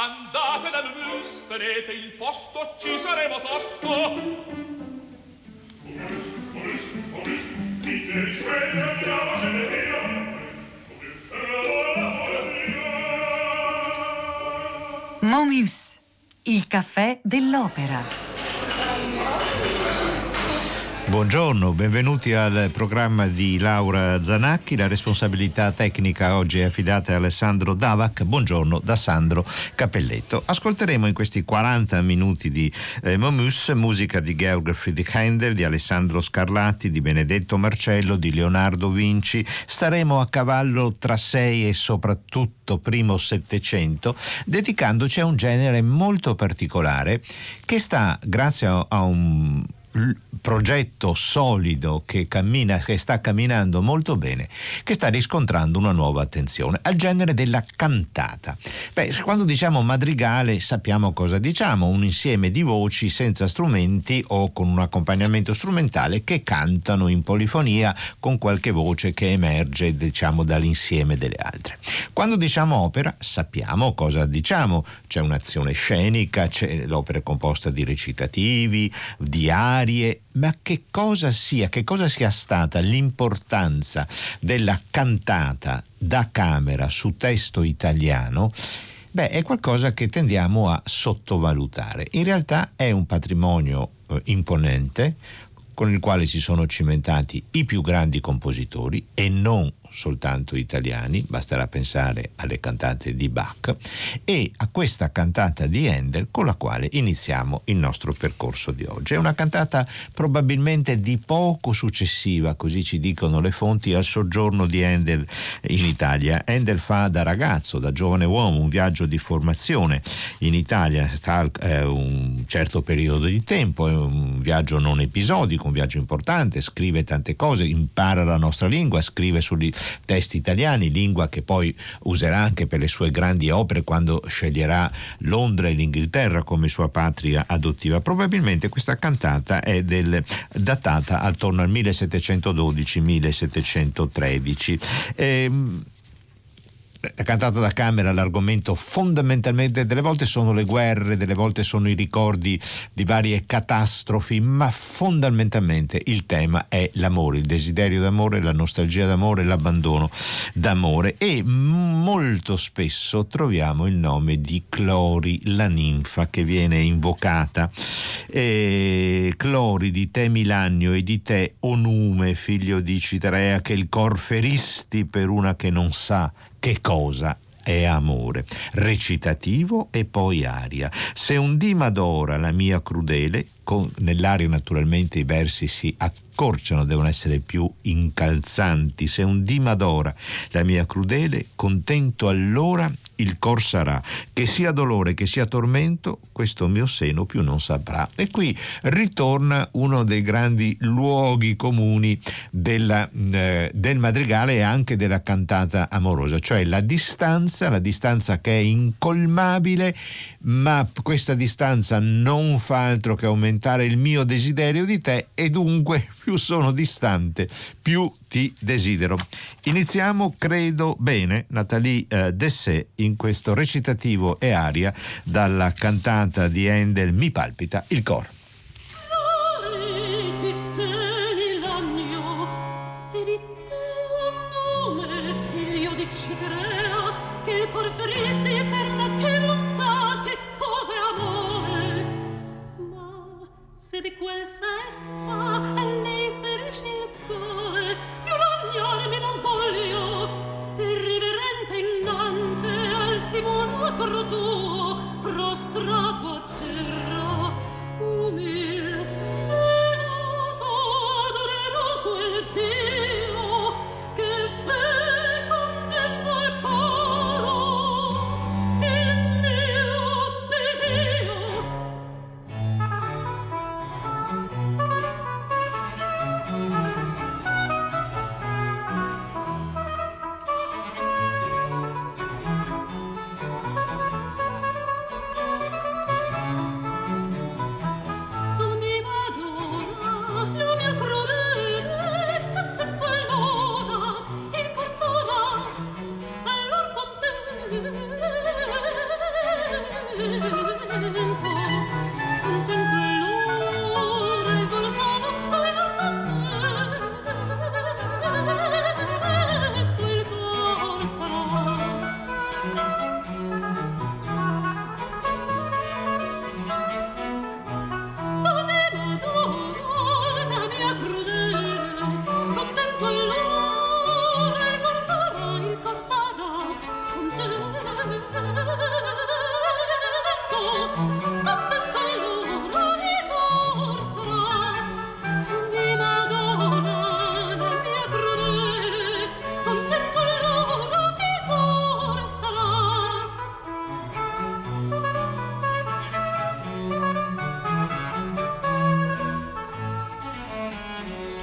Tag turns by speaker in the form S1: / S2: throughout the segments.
S1: Andate dal mus, tenete il posto, ci saremo tosto.
S2: Momus, il caffè dell'opera.
S3: Buongiorno, benvenuti al programma di Laura Zanacchi. La responsabilità tecnica oggi è affidata a Alessandro Davac. Buongiorno da Sandro Capelletto. Ascolteremo in questi 40 minuti di eh, Momus musica di Georg Friedrich Händel, di Alessandro Scarlatti, di Benedetto Marcello, di Leonardo Vinci. Staremo a cavallo tra sei e soprattutto primo Settecento, dedicandoci a un genere molto particolare che sta, grazie a un progetto solido che, cammina, che sta camminando molto bene, che sta riscontrando una nuova attenzione al genere della cantata. Beh, quando diciamo madrigale sappiamo cosa diciamo, un insieme di voci senza strumenti o con un accompagnamento strumentale che cantano in polifonia con qualche voce che emerge diciamo dall'insieme delle altre. Quando diciamo opera sappiamo cosa diciamo, c'è un'azione scenica, c'è l'opera composta di recitativi, di arie, ma che cosa sia, che cosa sia stata l'importanza della cantata da camera su testo italiano? Beh, è qualcosa che tendiamo a sottovalutare. In realtà è un patrimonio eh, imponente con il quale si sono cimentati i più grandi compositori e non soltanto italiani, basterà pensare alle cantate di Bach e a questa cantata di Handel con la quale iniziamo il nostro percorso di oggi. È una cantata probabilmente di poco successiva, così ci dicono le fonti, al soggiorno di Handel in Italia. Handel fa da ragazzo, da giovane uomo, un viaggio di formazione in Italia, sta eh, un certo periodo di tempo, è un viaggio non episodico, un viaggio importante, scrive tante cose, impara la nostra lingua, scrive sugli testi italiani, lingua che poi userà anche per le sue grandi opere quando sceglierà Londra e l'Inghilterra come sua patria adottiva. Probabilmente questa cantata è del, datata attorno al 1712-1713. Ehm, cantata da camera l'argomento fondamentalmente delle volte sono le guerre, delle volte sono i ricordi di varie catastrofi, ma fondamentalmente il tema è l'amore, il desiderio d'amore, la nostalgia d'amore, l'abbandono d'amore e molto spesso troviamo il nome di Clori, la ninfa che viene invocata. E Clori di te Milagno e di te Onume, figlio di Citrea, che il cor feristi per una che non sa che cosa è amore, recitativo e poi aria. Se un dì m'adora la mia crudele, con, nell'aria naturalmente i versi si accorciano, devono essere più incalzanti. Se un dì m'adora la mia crudele, contento allora il cor sarà, che sia dolore, che sia tormento, questo mio seno più non saprà. E qui ritorna uno dei grandi luoghi comuni della, eh, del madrigale e anche della cantata amorosa, cioè la distanza, la distanza che è incolmabile, ma questa distanza non fa altro che aumentare il mio desiderio di te e dunque più sono distante, più ti desidero. Iniziamo, credo bene, Nathalie eh, Dessé in questo recitativo e aria dalla cantata di Handel Mi palpita il cor.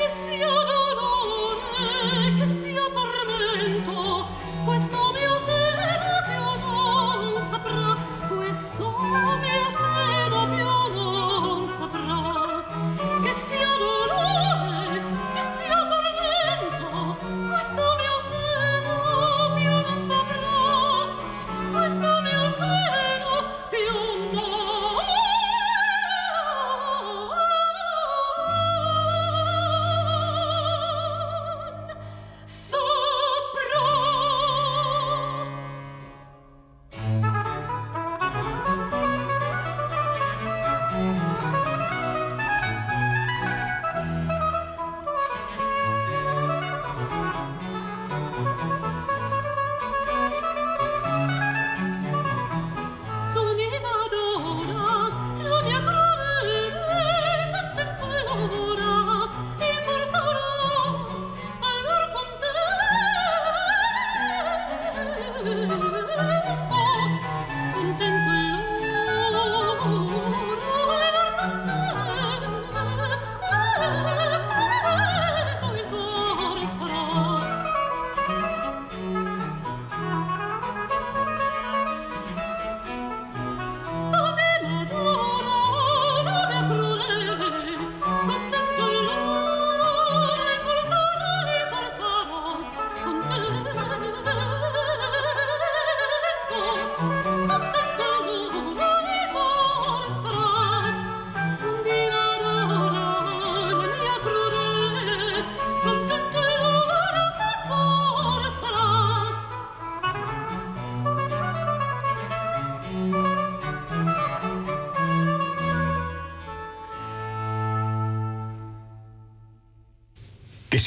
S3: Che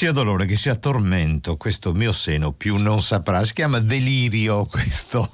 S3: sia dolore, che sia tormento, questo mio seno più non saprà. Si chiama Delirio questo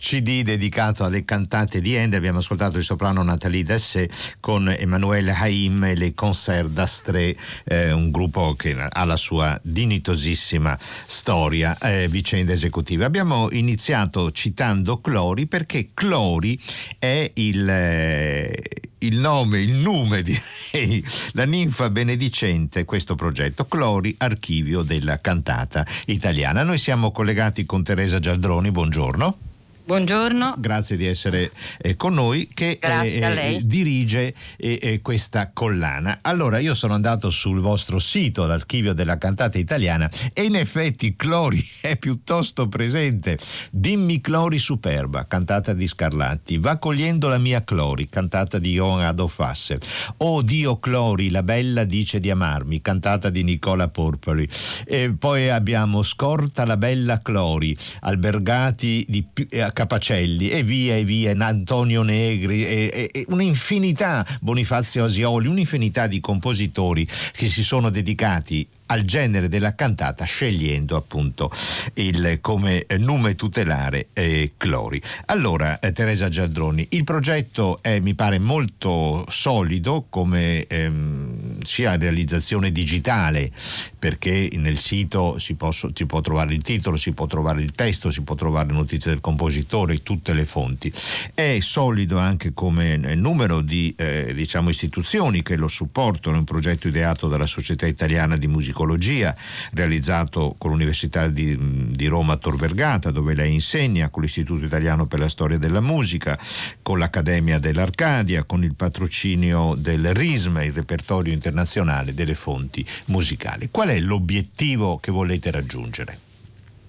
S3: CD dedicato alle cantanti di Ende. Abbiamo ascoltato il soprano Nathalie Dessé con Emanuele Haim e le Concert d'Astré, eh, un gruppo che ha la sua dignitosissima storia, eh, vicende esecutive. Abbiamo iniziato citando Clori perché Clori è il... Eh, il nome, il nome direi, la ninfa benedicente questo progetto, Clori, archivio della cantata italiana. Noi siamo collegati con Teresa Gialdroni, buongiorno.
S4: Buongiorno.
S3: Grazie di essere eh, con noi che
S4: eh,
S3: eh, dirige eh, eh, questa collana. Allora, io sono andato sul vostro sito, l'archivio della cantata italiana, e in effetti Clori è piuttosto presente. Dimmi Clori superba, cantata di Scarlatti. Va cogliendo la mia Clori, cantata di Johan Adolf Hasse. Oh Dio Clori, la bella dice di amarmi, cantata di Nicola Porpoli. E poi abbiamo Scorta la bella Clori, albergati di eh, Capacelli e via e via, Antonio Negri e, e, e un'infinità, Bonifazio Asioli, un'infinità di compositori che si sono dedicati al genere della cantata scegliendo appunto il, come nome tutelare eh, Clori. Allora, eh, Teresa Gialdroni, il progetto è mi pare molto solido come ehm, sia realizzazione digitale perché nel sito si, posso, si, può trovare il titolo, si può trovare il testo, si può trovare notizie del compositore, tutte le fonti. È solido anche come numero di eh, diciamo, istituzioni che lo supportano, un progetto ideato dalla Società Italiana di Musicologia psicologia realizzato con l'Università di, di, Roma Tor Vergata dove lei insegna, con l'Istituto Italiano per la Storia della Musica, con l'Accademia dell'Arcadia, con il patrocinio del RISM, il repertorio internazionale delle fonti musicali. Qual è l'obiettivo che volete raggiungere?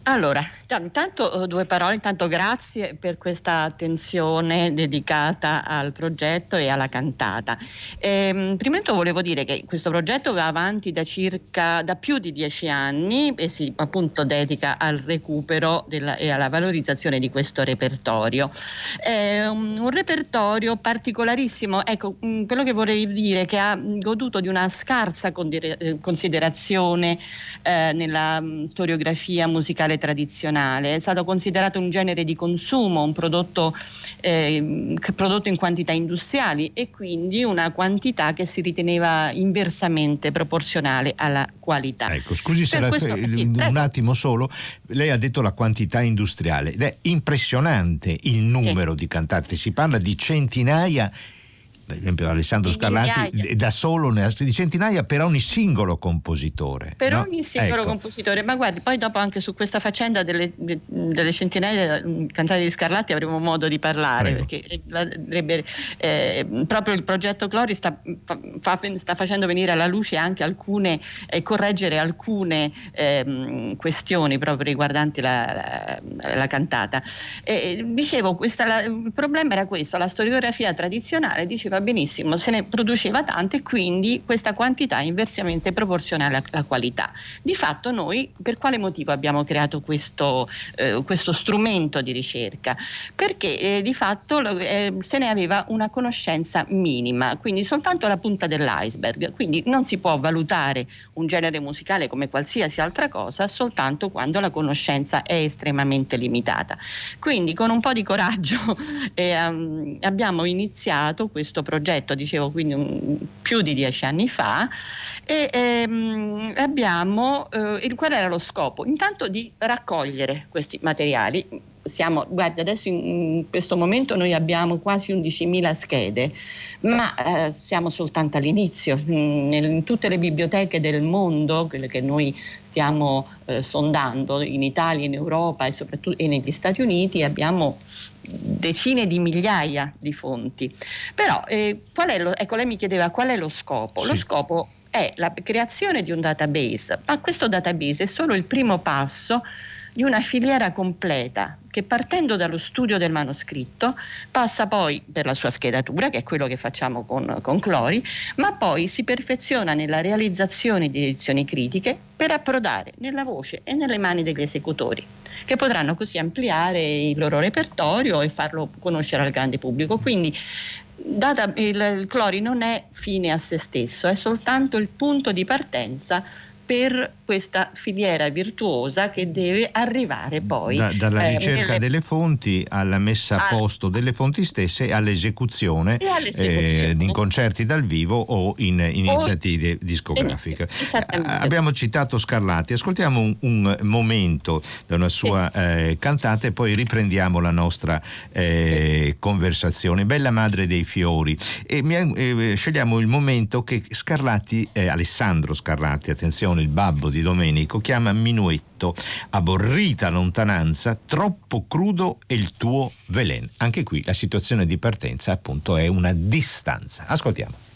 S4: Allora, intanto eh, due parole, intanto grazie per questa attenzione dedicata al progetto e alla cantata. Ehm, prima di tutto volevo dire che questo progetto va avanti da circa da più di dieci anni e si appunto dedica al recupero della, e alla valorizzazione di questo repertorio. È un, un repertorio particolarissimo, ecco, mm, quello che vorrei dire è che ha goduto di una scarsa eh, considerazione eh, nella mm, storiografia musicale musicale tradizionale, è stato considerato un genere di consumo, un prodotto, eh, prodotto in quantità industriali e quindi una quantità che si riteneva inversamente proporzionale alla qualità.
S3: Ecco, scusi se questo, la, sì, un prego. attimo solo, lei ha detto la quantità industriale ed è impressionante il numero sì. di cantanti, si parla di centinaia per esempio Alessandro Scarlatti da solo ne ha di centinaia per ogni singolo compositore.
S4: Per no? ogni singolo ecco. compositore, ma guardi, poi dopo anche su questa faccenda delle, delle centinaia di cantanti di Scarlatti avremo modo di parlare, Prego. perché eh, proprio il progetto Clori sta, fa, sta, facendo venire alla luce anche alcune, eh, correggere alcune eh, questioni proprio riguardanti la, la, la cantata. dicevo, questa, la, il problema era questo, la storiografia tradizionale diceva benissimo, se ne produceva tante quindi questa quantità è inversamente proporzionale alla qualità. Di fatto noi per quale motivo abbiamo creato questo, eh, questo strumento di ricerca? Perché eh, di fatto eh, se ne aveva una conoscenza minima, quindi soltanto la punta dell'iceberg, quindi non si può valutare un genere musicale come qualsiasi altra cosa soltanto quando la conoscenza è estremamente limitata. Quindi con un po' di coraggio um, abbiamo iniziato questo progetto, dicevo quindi un, più di dieci anni fa, e ehm, abbiamo, eh, qual era lo scopo? Intanto di raccogliere questi materiali, siamo, guarda, adesso in, in, questo momento noi abbiamo quasi 11.000 schede, ma eh, siamo soltanto all'inizio. In, in, tutte le biblioteche del mondo, quelle che noi stiamo eh, sondando in Italia, in Europa e soprattutto e negli Stati Uniti, abbiamo decine di migliaia di fonti. Però, eh, qual è lo, ecco, lei mi chiedeva qual è lo scopo. Sì. Lo scopo è la creazione di un database, ma questo database è solo il primo passo di una filiera completa che partendo dallo studio del manoscritto passa poi per la sua schedatura, che è quello che facciamo con, con Clori, ma poi si perfeziona nella realizzazione di edizioni critiche per approdare nella voce e nelle mani degli esecutori, che potranno così ampliare il loro repertorio e farlo conoscere al grande pubblico. Quindi data, il, il Clori non è fine a se stesso, è soltanto il punto di partenza per questa filiera virtuosa che deve arrivare poi.
S3: Da, dalla eh, ricerca nelle... delle fonti alla messa a posto delle fonti stesse e all'esecuzione, e all'esecuzione. Eh, in concerti dal vivo o in, in iniziative o... discografiche. Eh, abbiamo citato Scarlatti, ascoltiamo un, un momento da una sua sì. eh, cantata e poi riprendiamo la nostra eh, conversazione. Bella madre dei fiori. E mi, eh, scegliamo il momento che Scarlatti, Alessandro Scarlatti, attenzione, il babbo di Domenico, chiama Minuetto, aborrita lontananza, troppo crudo è il tuo velen. Anche qui la situazione di partenza appunto è una distanza. Ascoltiamo.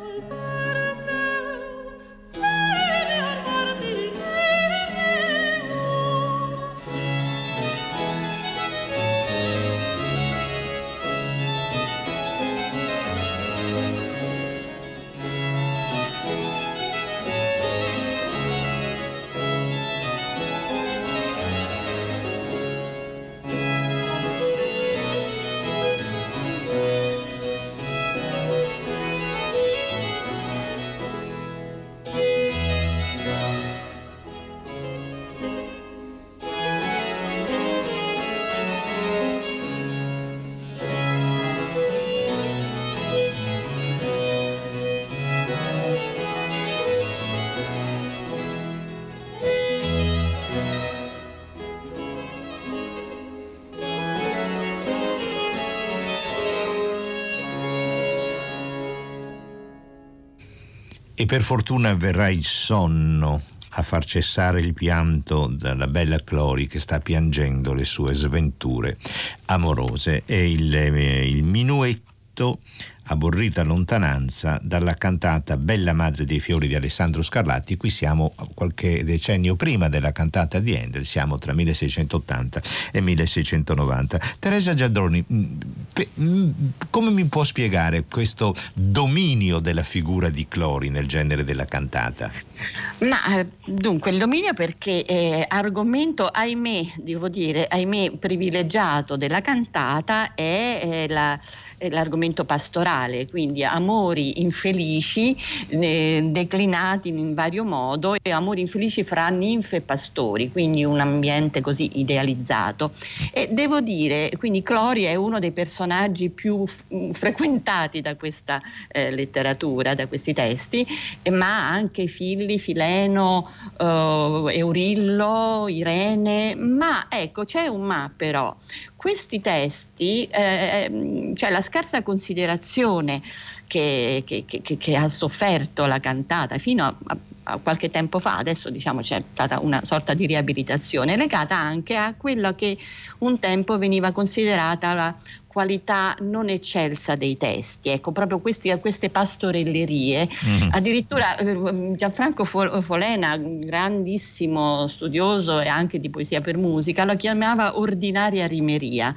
S3: myself E per fortuna verrà il sonno a far cessare il pianto della bella Clori che sta piangendo le sue sventure amorose. E il, eh, il minuetto aborrita lontananza dalla cantata Bella Madre dei Fiori di Alessandro Scarlatti. Qui siamo qualche decennio prima della cantata di Handel, siamo tra 1680 e 1690. Teresa Giadroni, mm, come mi può spiegare questo dominio della figura di Clori nel genere della cantata?
S4: Ma eh, dunque il dominio perché eh, argomento, ahimè, devo dire, ahimè, privilegiato della cantata è, è, la, è l'argomento pastorale, quindi amori infelici eh, declinati in vario modo e amori infelici fra ninfe e pastori, quindi un ambiente così idealizzato. E devo dire, quindi Clori è uno dei personaggi più f- mm, frequentati da questa eh, letteratura, da questi testi, ma anche Virgili, Fileno, uh, Eurillo, Irene, ma ecco c'è un ma però. Questi testi, eh, ehm, cioè la scarsa considerazione che, che, che, che, ha sofferto la cantata fino a, a qualche tempo fa, adesso diciamo c'è stata una sorta di riabilitazione legata anche a quella che un tempo veniva considerata la qualità non eccelsa dei testi, ecco, proprio questi, queste pastorellerie. Mm-hmm. Addirittura eh, Gianfranco Folena, grandissimo studioso e anche di poesia per musica, lo chiamava ordinaria rimeria.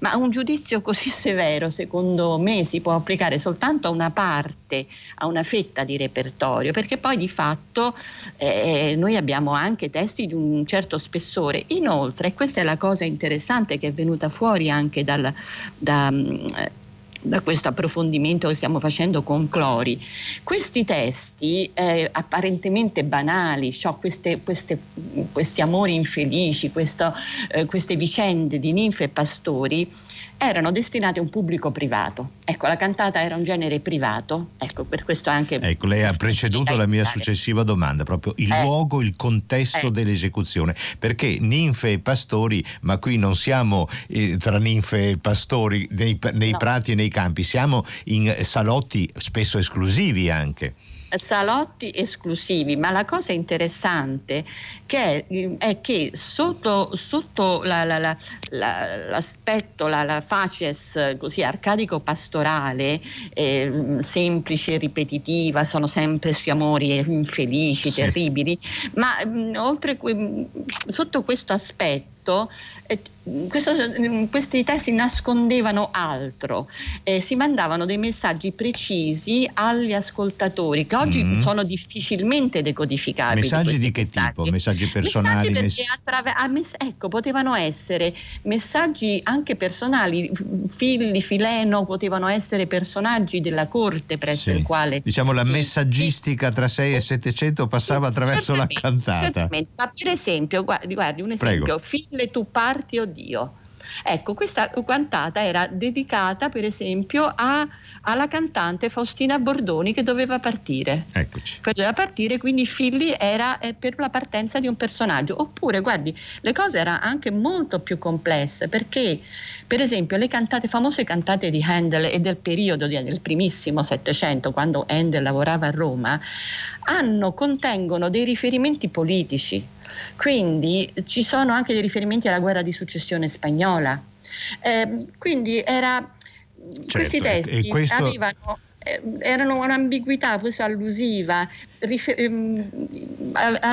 S4: Ma un giudizio così severo, secondo me, si può applicare soltanto a una parte, a una fetta di repertorio, perché poi di fatto eh, noi abbiamo anche testi di un certo spessore. Inoltre, questa è la cosa interessante che è venuta fuori anche dal, da, da questo approfondimento che stiamo facendo con Clori. Questi testi eh, apparentemente banali, cioè queste, queste, questi amori infelici, questo, eh, queste vicende di ninfe e pastori, erano destinati a un pubblico privato. Ecco, la cantata era un genere privato, ecco, per questo anche...
S3: Ecco, lei ha preceduto la mia successiva domanda, proprio il eh. luogo, il contesto eh. dell'esecuzione, perché ninfe e pastori, ma qui non siamo eh, tra ninfe e pastori nei, nei no. prati e nei campi, siamo in salotti spesso esclusivi anche.
S4: Salotti esclusivi, ma la cosa interessante che è, è che sotto, sotto la, la, la, l'aspetto, la, facies così arcadico-pastorale, eh, semplice, ripetitiva, sono sempre sui amori infelici, terribili, ma mh, oltre, sotto questo aspetto eh, questo, questi testi nascondevano altro, eh, si mandavano dei messaggi precisi agli ascoltatori che oggi mm. sono difficilmente decodificabili.
S3: Messaggi di che
S4: messaggi.
S3: tipo? Messaggi personali?
S4: Messaggi mess- attraver- mess- ecco, potevano essere messaggi anche personali, figli, fileno, potevano essere personaggi della corte presso
S3: sì.
S4: il quale...
S3: Diciamo la sì. messaggistica tra 6 e 700 passava attraverso la cantata.
S4: Ma per esempio, guardi, guardi un esempio, Prego. fille tu parti o Dio. Ecco, questa cantata era dedicata per esempio a, alla cantante Faustina Bordoni che doveva partire.
S3: Eccoci.
S4: Doveva partire, quindi Filli era eh, per la partenza di un personaggio. Oppure, guardi, le cose erano anche molto più complesse perché, per esempio, le cantate, famose cantate di Handel e del periodo di, del primissimo Settecento, quando Handel lavorava a Roma, hanno, contengono dei riferimenti politici quindi ci sono anche dei riferimenti alla guerra di successione spagnola. Eh, quindi era, certo, questi testi questo... avevano eh, erano un'ambiguità questa allusiva, rifer- ehm,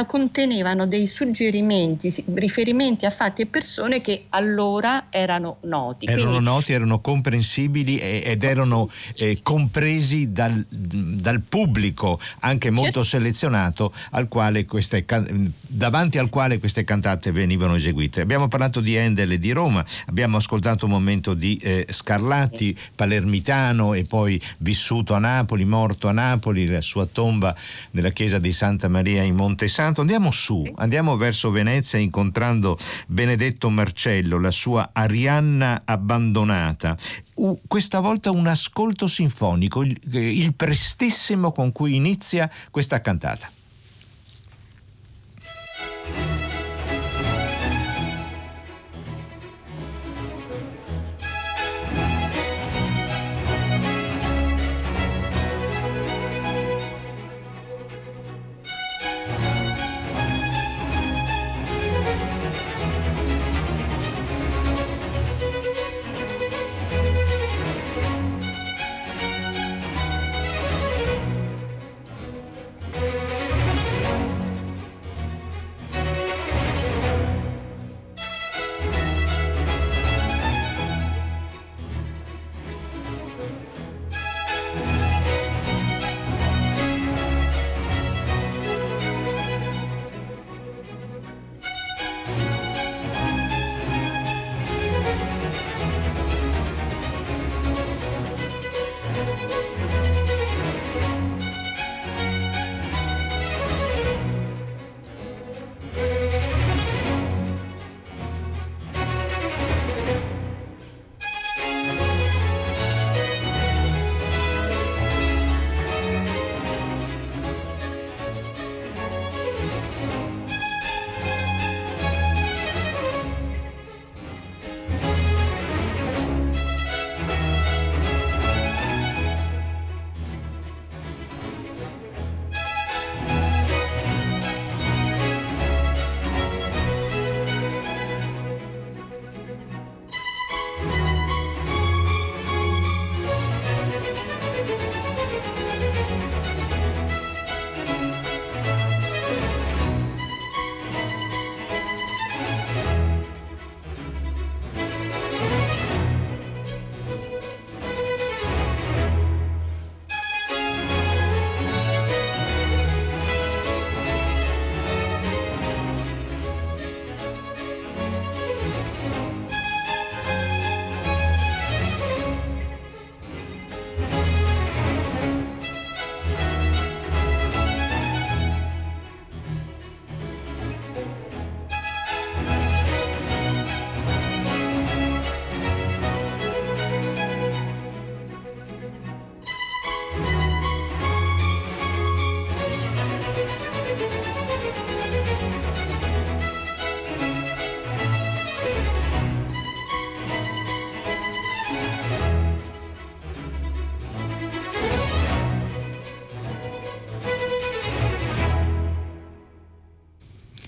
S4: contenevano dei suggerimenti, riferimenti a fatti e persone che allora erano noti.
S3: Erano Quindi, noti, erano comprensibili ed erano eh, compresi dal, dal, pubblico, anche molto certo. selezionato, al queste, davanti al quale queste cantate venivano eseguite. Abbiamo parlato di Endel e di Roma, abbiamo ascoltato un momento di eh, Scarlatti, palermitano e poi vissuto a Napoli, morto a Napoli, la sua tomba nella chiesa di Santa Maria in Monte Santo. Andiamo su, andiamo verso Venezia incontrando Benedetto Marcello, la sua Arianna abbandonata. Uh, questa volta un ascolto sinfonico, il, il prestissimo con cui inizia questa cantata.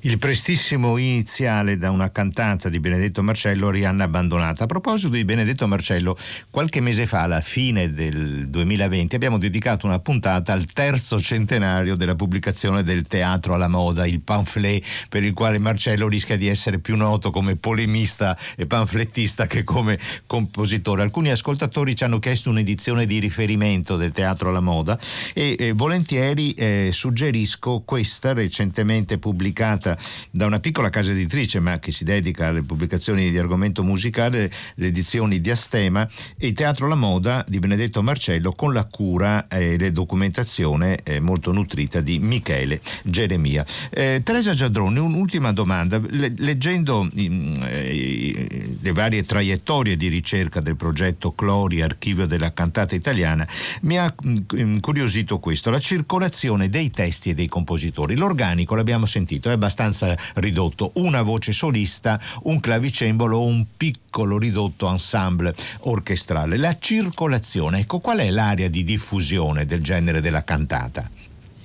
S3: Il prestissimo iniziale da una cantata di Benedetto Marcello, Rihanna abbandonata. A proposito di Benedetto Marcello, qualche mese fa, alla fine del 2020, abbiamo dedicato una puntata al terzo centenario della pubblicazione del Teatro alla Moda, il pamphlet per il quale Marcello rischia di essere più noto come polemista e panflettista che come compositore. Alcuni ascoltatori ci hanno chiesto un'edizione di riferimento del Teatro alla Moda e eh, volentieri eh, suggerisco questa recentemente pubblicata da una piccola casa editrice ma che si dedica alle pubblicazioni di argomento musicale, le edizioni di Astema e il Teatro La Moda di Benedetto Marcello con la cura e le documentazione eh, molto nutrita di Michele Geremia. Eh, Teresa Giadroni, un'ultima domanda. Le, leggendo mm, eh, le varie traiettorie di ricerca del progetto Clori, archivio della cantata italiana, mi ha mm, incuriosito questo, la circolazione dei testi e dei compositori. L'organico, l'abbiamo sentito, è abbastanza abbastanza ridotto, una voce solista, un clavicembalo o un piccolo ridotto ensemble orchestrale. La circolazione, ecco qual è l'area di diffusione del genere della cantata?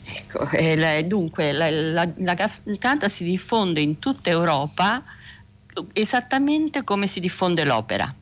S4: Ecco, eh, dunque la, la, la cantata si diffonde in tutta Europa esattamente come si diffonde l'opera.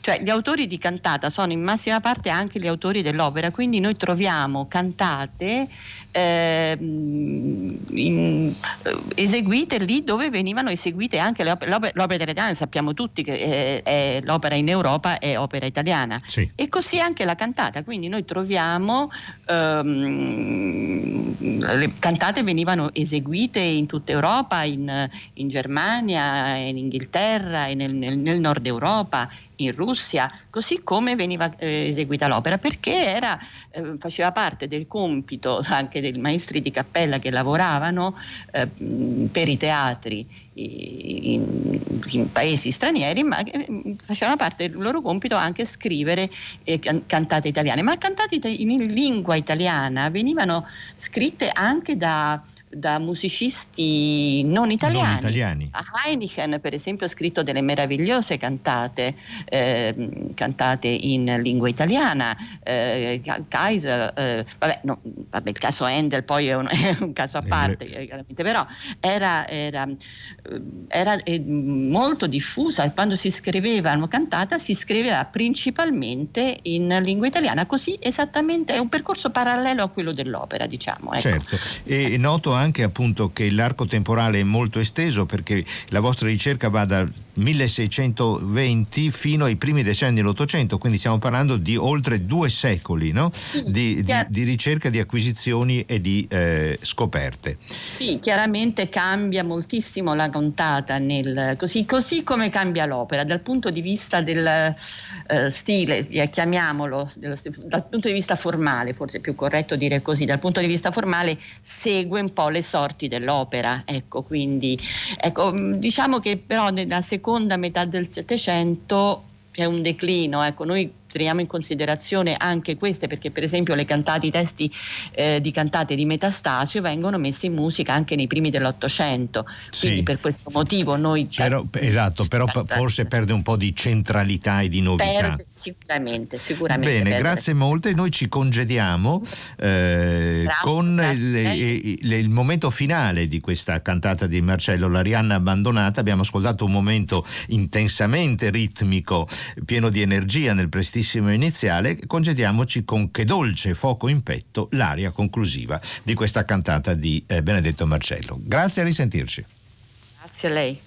S4: Cioè gli autori di cantata sono in massima parte anche gli autori dell'opera, quindi noi troviamo cantate eh, in, eh, eseguite lì dove venivano eseguite anche le opere. L'opera, l'opera italiana, sappiamo tutti che è, è, l'opera in Europa è opera italiana sì. e così anche la cantata, quindi noi troviamo ehm, le cantate venivano eseguite in tutta Europa, in, in Germania, in Inghilterra, nel, nel, nel nord Europa, in Russia, così come veniva eh, eseguita l'opera, perché era, eh, faceva parte del compito anche dei maestri di cappella che lavoravano eh, per i teatri in, in, paesi stranieri, ma facevano parte del loro compito anche scrivere eh, cantate italiane. Ma cantate in lingua italiana venivano scritte anche da da musicisti non italiani. non italiani. Heineken, per esempio, ha scritto delle meravigliose cantate, eh, cantate in lingua italiana. Eh, Kaiser, eh, vabbè, no, vabbè, il caso Handel poi è un, è un caso a eh, parte, chiaramente, però era, era, era eh, molto diffusa e quando si scriveva una cantata si scriveva principalmente in lingua italiana, così esattamente è un percorso parallelo a quello dell'opera, diciamo.
S3: Ecco. Certo, e noto anche anche appunto che l'arco temporale è molto esteso perché la vostra ricerca va dal 1620 fino ai primi decenni dell'Ottocento, quindi stiamo parlando di oltre due secoli no? sì, di, di, di, ricerca, di acquisizioni e di eh, scoperte.
S4: Sì, chiaramente cambia moltissimo la contata, nel, così, così, come cambia l'opera, dal punto di vista del eh, stile, eh, chiamiamolo, dello, dal punto di vista formale, forse è più corretto dire così, dal punto di vista formale segue un po' le sorti dell'opera, ecco, quindi ecco, diciamo che però nella seconda seconda metà del Settecento c'è un declino, ecco, noi teniamo in considerazione anche queste perché per esempio le cantate, i testi eh, di cantate di Metastasio vengono messi in musica anche nei primi dell'Ottocento, quindi sì. per questo motivo noi...
S3: Però, esatto, però p- forse perde un po' di centralità e di novità.
S4: Perde, sicuramente, sicuramente.
S3: Bene, perde. grazie molte, noi ci congediamo eh, grazie, con grazie. Il, il, il, momento finale di questa cantata di Marcello L'Arianna abbandonata, abbiamo ascoltato un momento intensamente ritmico, pieno di energia nel prestigio bellissimo iniziale, congediamoci con Che dolce fuoco in petto, l'aria conclusiva di questa cantata di eh, Benedetto Marcello. Grazie a risentirci.
S4: Grazie a lei.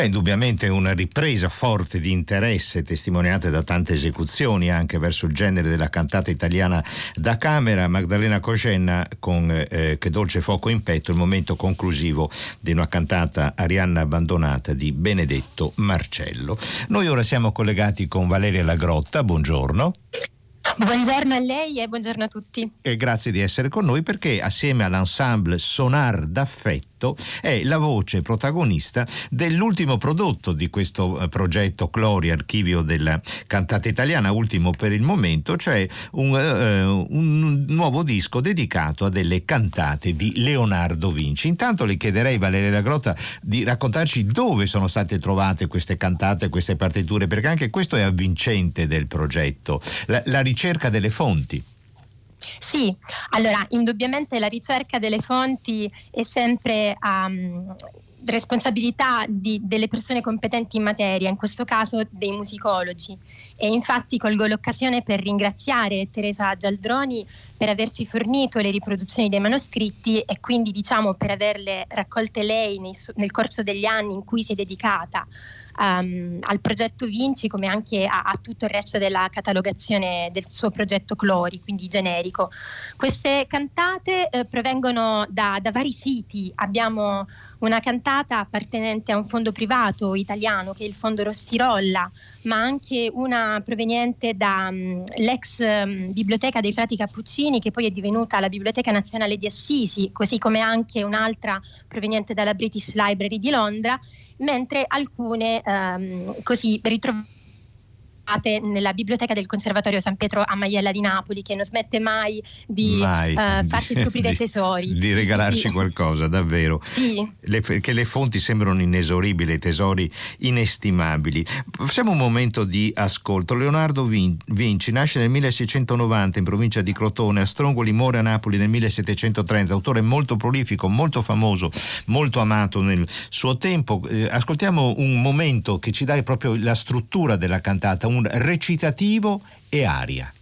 S3: C'è indubbiamente una ripresa forte di interesse testimoniata da tante esecuzioni anche verso il genere della cantata italiana da camera. Magdalena Cogenna con eh, Che dolce fuoco in petto, il momento conclusivo di una cantata arianna abbandonata di Benedetto Marcello. Noi ora siamo collegati con Valeria Lagrotta, buongiorno.
S5: Buongiorno a lei e buongiorno a tutti.
S3: E grazie di essere con noi perché assieme all'ensemble Sonar d'affetto è la voce protagonista dell'ultimo prodotto di questo eh, progetto Clori, archivio della cantata italiana, ultimo per il momento, cioè un, uh, un nuovo disco dedicato a delle cantate di Leonardo Vinci. Intanto le chiederei, Valeria La Grotta, di raccontarci dove sono state trovate queste cantate, queste partiture, perché anche questo è avvincente del progetto. La, la ricerca delle fonti.
S5: Sì, allora indubbiamente la ricerca delle fonti è sempre um, responsabilità di, delle persone competenti in materia, in questo caso dei musicologi. E infatti colgo l'occasione per ringraziare Teresa Gialdroni per averci fornito le riproduzioni dei manoscritti e quindi diciamo per averle raccolte lei nei, nel corso degli anni in cui si è dedicata um, al progetto Vinci come anche a, a, tutto il resto della catalogazione del suo progetto Clori, quindi generico. Queste cantate eh, provengono da, da vari siti, abbiamo una cantata appartenente a un fondo privato italiano che è il fondo Rostirolla, ma anche una proveniente dall'ex um, um, biblioteca dei frati Cappuccini che poi è divenuta la Biblioteca Nazionale di Assisi, così come anche un'altra proveniente dalla British Library di Londra, mentre alcune um, così ritrovate nella biblioteca del Conservatorio San Pietro a Maiella di Napoli, che non smette mai di mai. Uh, farci scoprire
S3: di,
S5: tesori.
S3: Di regalarci sì. qualcosa, davvero.
S5: Sì.
S3: Le, che le fonti sembrano inesauribili, tesori inestimabili. Facciamo un momento di ascolto. Leonardo Vinci nasce nel 1690 in provincia di Crotone, a Strongoli muore a Napoli nel 1730, autore molto prolifico, molto famoso, molto amato nel suo tempo. Eh, ascoltiamo un momento che ci dà proprio la struttura della cantata, un recitativo e aria.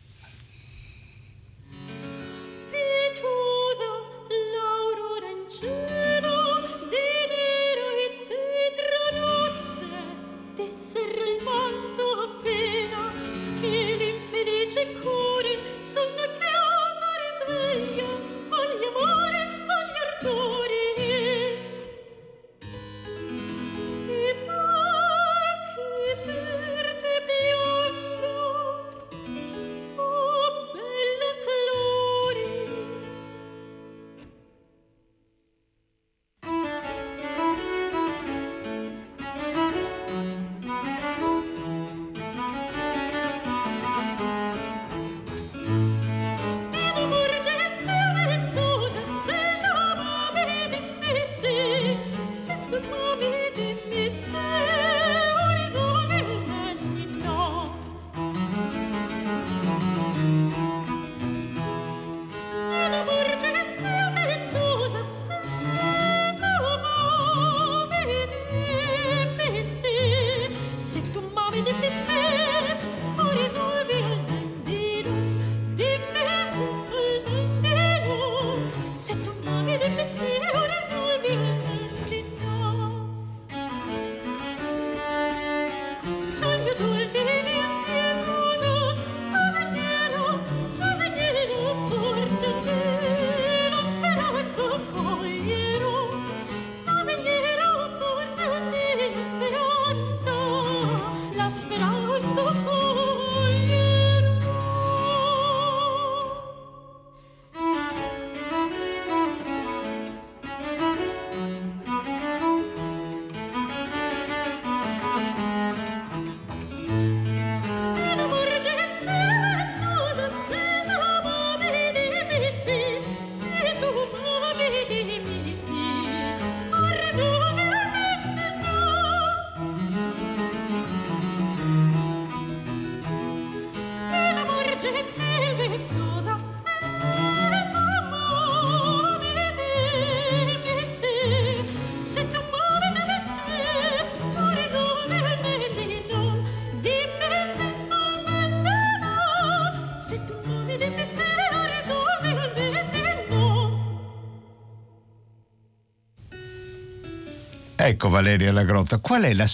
S3: Ecco Valeria Lagrotta, qual è la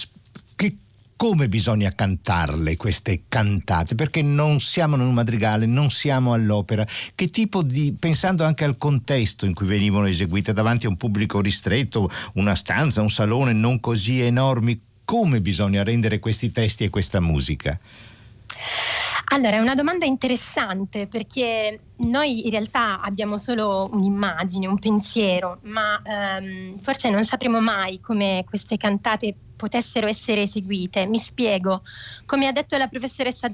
S3: che come bisogna cantarle queste cantate? Perché non siamo in un madrigale, non siamo all'opera. Che tipo di, pensando anche al contesto in cui venivano eseguite davanti a un pubblico ristretto, una stanza, un salone non così enormi, come bisogna rendere questi testi e questa musica?
S5: Allora, è una domanda interessante perché noi in realtà abbiamo solo un'immagine, un pensiero, ma ehm, forse non sapremo mai come queste cantate potessero essere eseguite. Mi spiego. Come ha detto la professoressa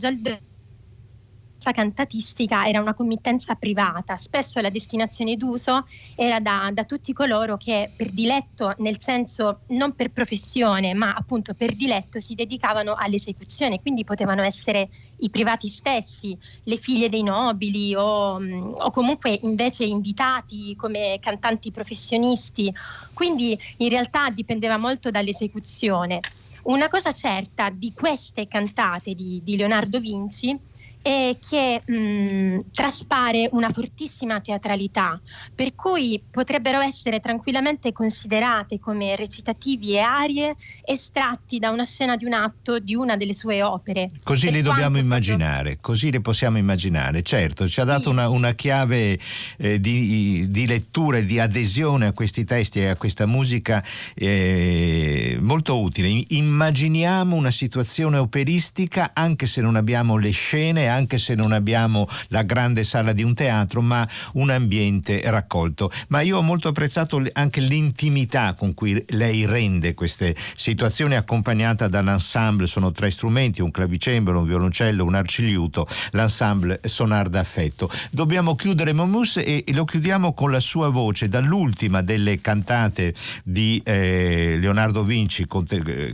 S5: Gialdo cantatistica era una committenza privata, spesso la destinazione d'uso era da, da, tutti coloro che per diletto, nel senso non per professione, ma appunto per diletto si dedicavano all'esecuzione, quindi potevano essere i privati stessi, le figlie dei nobili o, o comunque invece invitati come cantanti professionisti, quindi in realtà dipendeva molto dall'esecuzione. Una cosa certa di queste cantate di, di Leonardo Vinci e che mh, traspare una fortissima teatralità, per cui potrebbero essere tranquillamente considerate come recitativi e arie estratti da una scena di un atto di una delle sue opere.
S3: Così le dobbiamo immaginare, così le possiamo immaginare. Certo, ci ha dato sì. una, una, chiave eh, di, di, lettura e di adesione a questi testi e a questa musica eh, molto utile. Immaginiamo una situazione operistica anche se non abbiamo le scene anche se non abbiamo la grande sala di un teatro, ma un ambiente raccolto. Ma io ho molto apprezzato anche l'intimità con cui lei rende queste situazioni accompagnata dall'ensemble, sono tre strumenti, un clavicembalo, un violoncello, un arcigliuto, l'ensemble Sonar d'affetto. Dobbiamo chiudere Momus e lo chiudiamo con la sua voce, dall'ultima delle cantate di eh, Leonardo Vinci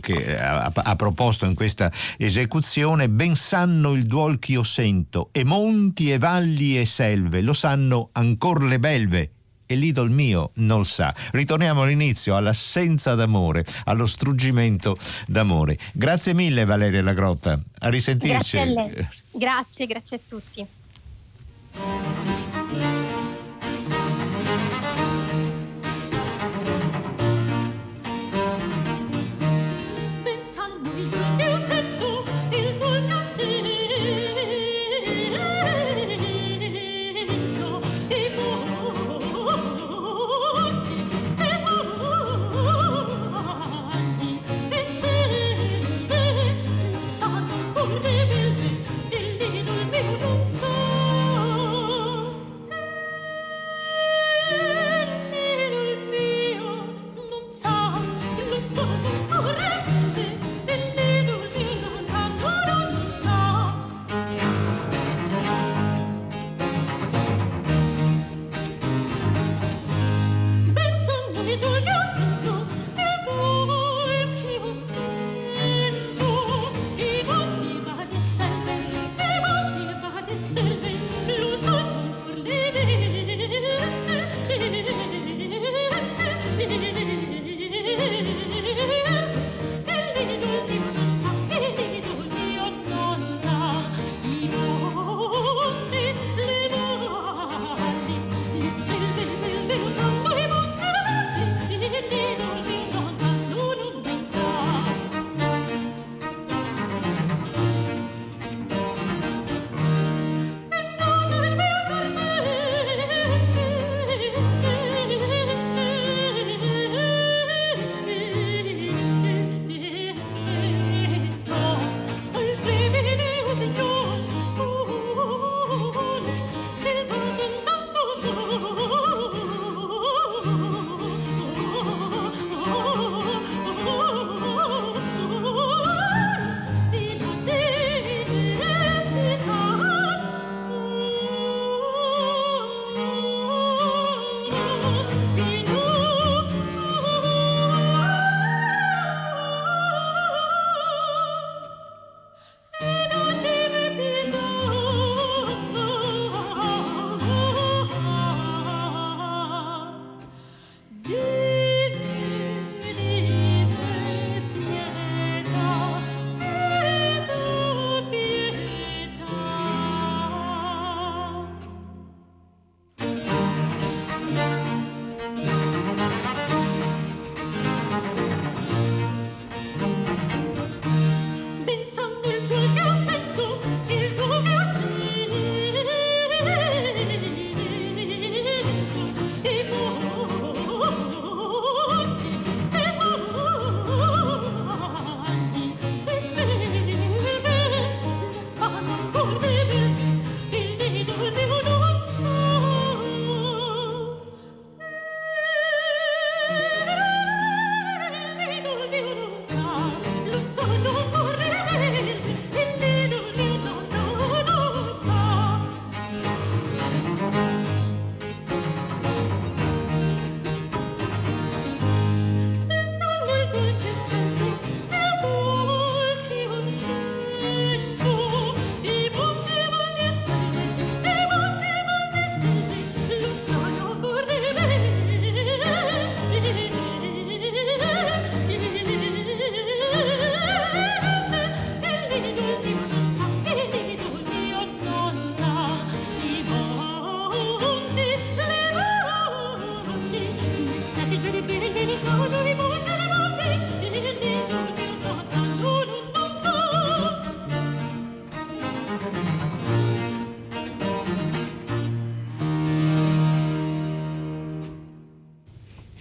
S3: che ha, ha proposto in questa esecuzione, ben sanno il duol ch'io sento, e monti e valli e selve, lo sanno ancor le belve, e l'idol mio non sa. Ritorniamo all'inizio, all'assenza d'amore, allo struggimento d'amore. Grazie mille Valeria Lagrotta, a risentirci.
S5: Grazie a lei. Grazie, grazie a tutti.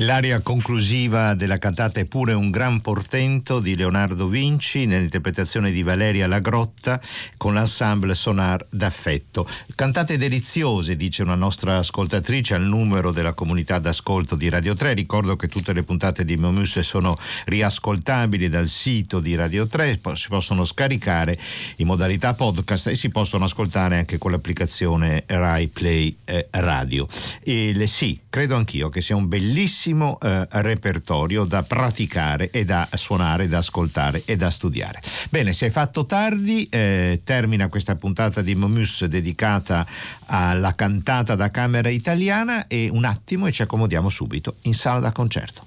S3: L'aria conclusiva della cantata è pure un gran portento di Leonardo Vinci nell'interpretazione di Valeria La Grotta con l'ensemble Sonar d'affetto. Cantate deliziose, dice una nostra ascoltatrice al numero della comunità d'ascolto di Radio 3. Ricordo che tutte le puntate di Momus sono riascoltabili dal sito di Radio 3, si possono scaricare in modalità podcast e si possono ascoltare anche con l'applicazione Rai Play eh, Radio. E le, sì, credo anch'io che sia un bellissimo bellissimo eh, repertorio da praticare e da suonare, da ascoltare e da studiare. Bene, si è fatto tardi, eh, termina questa puntata di Momus dedicata alla cantata da camera italiana e un attimo e ci accomodiamo subito in sala da concerto.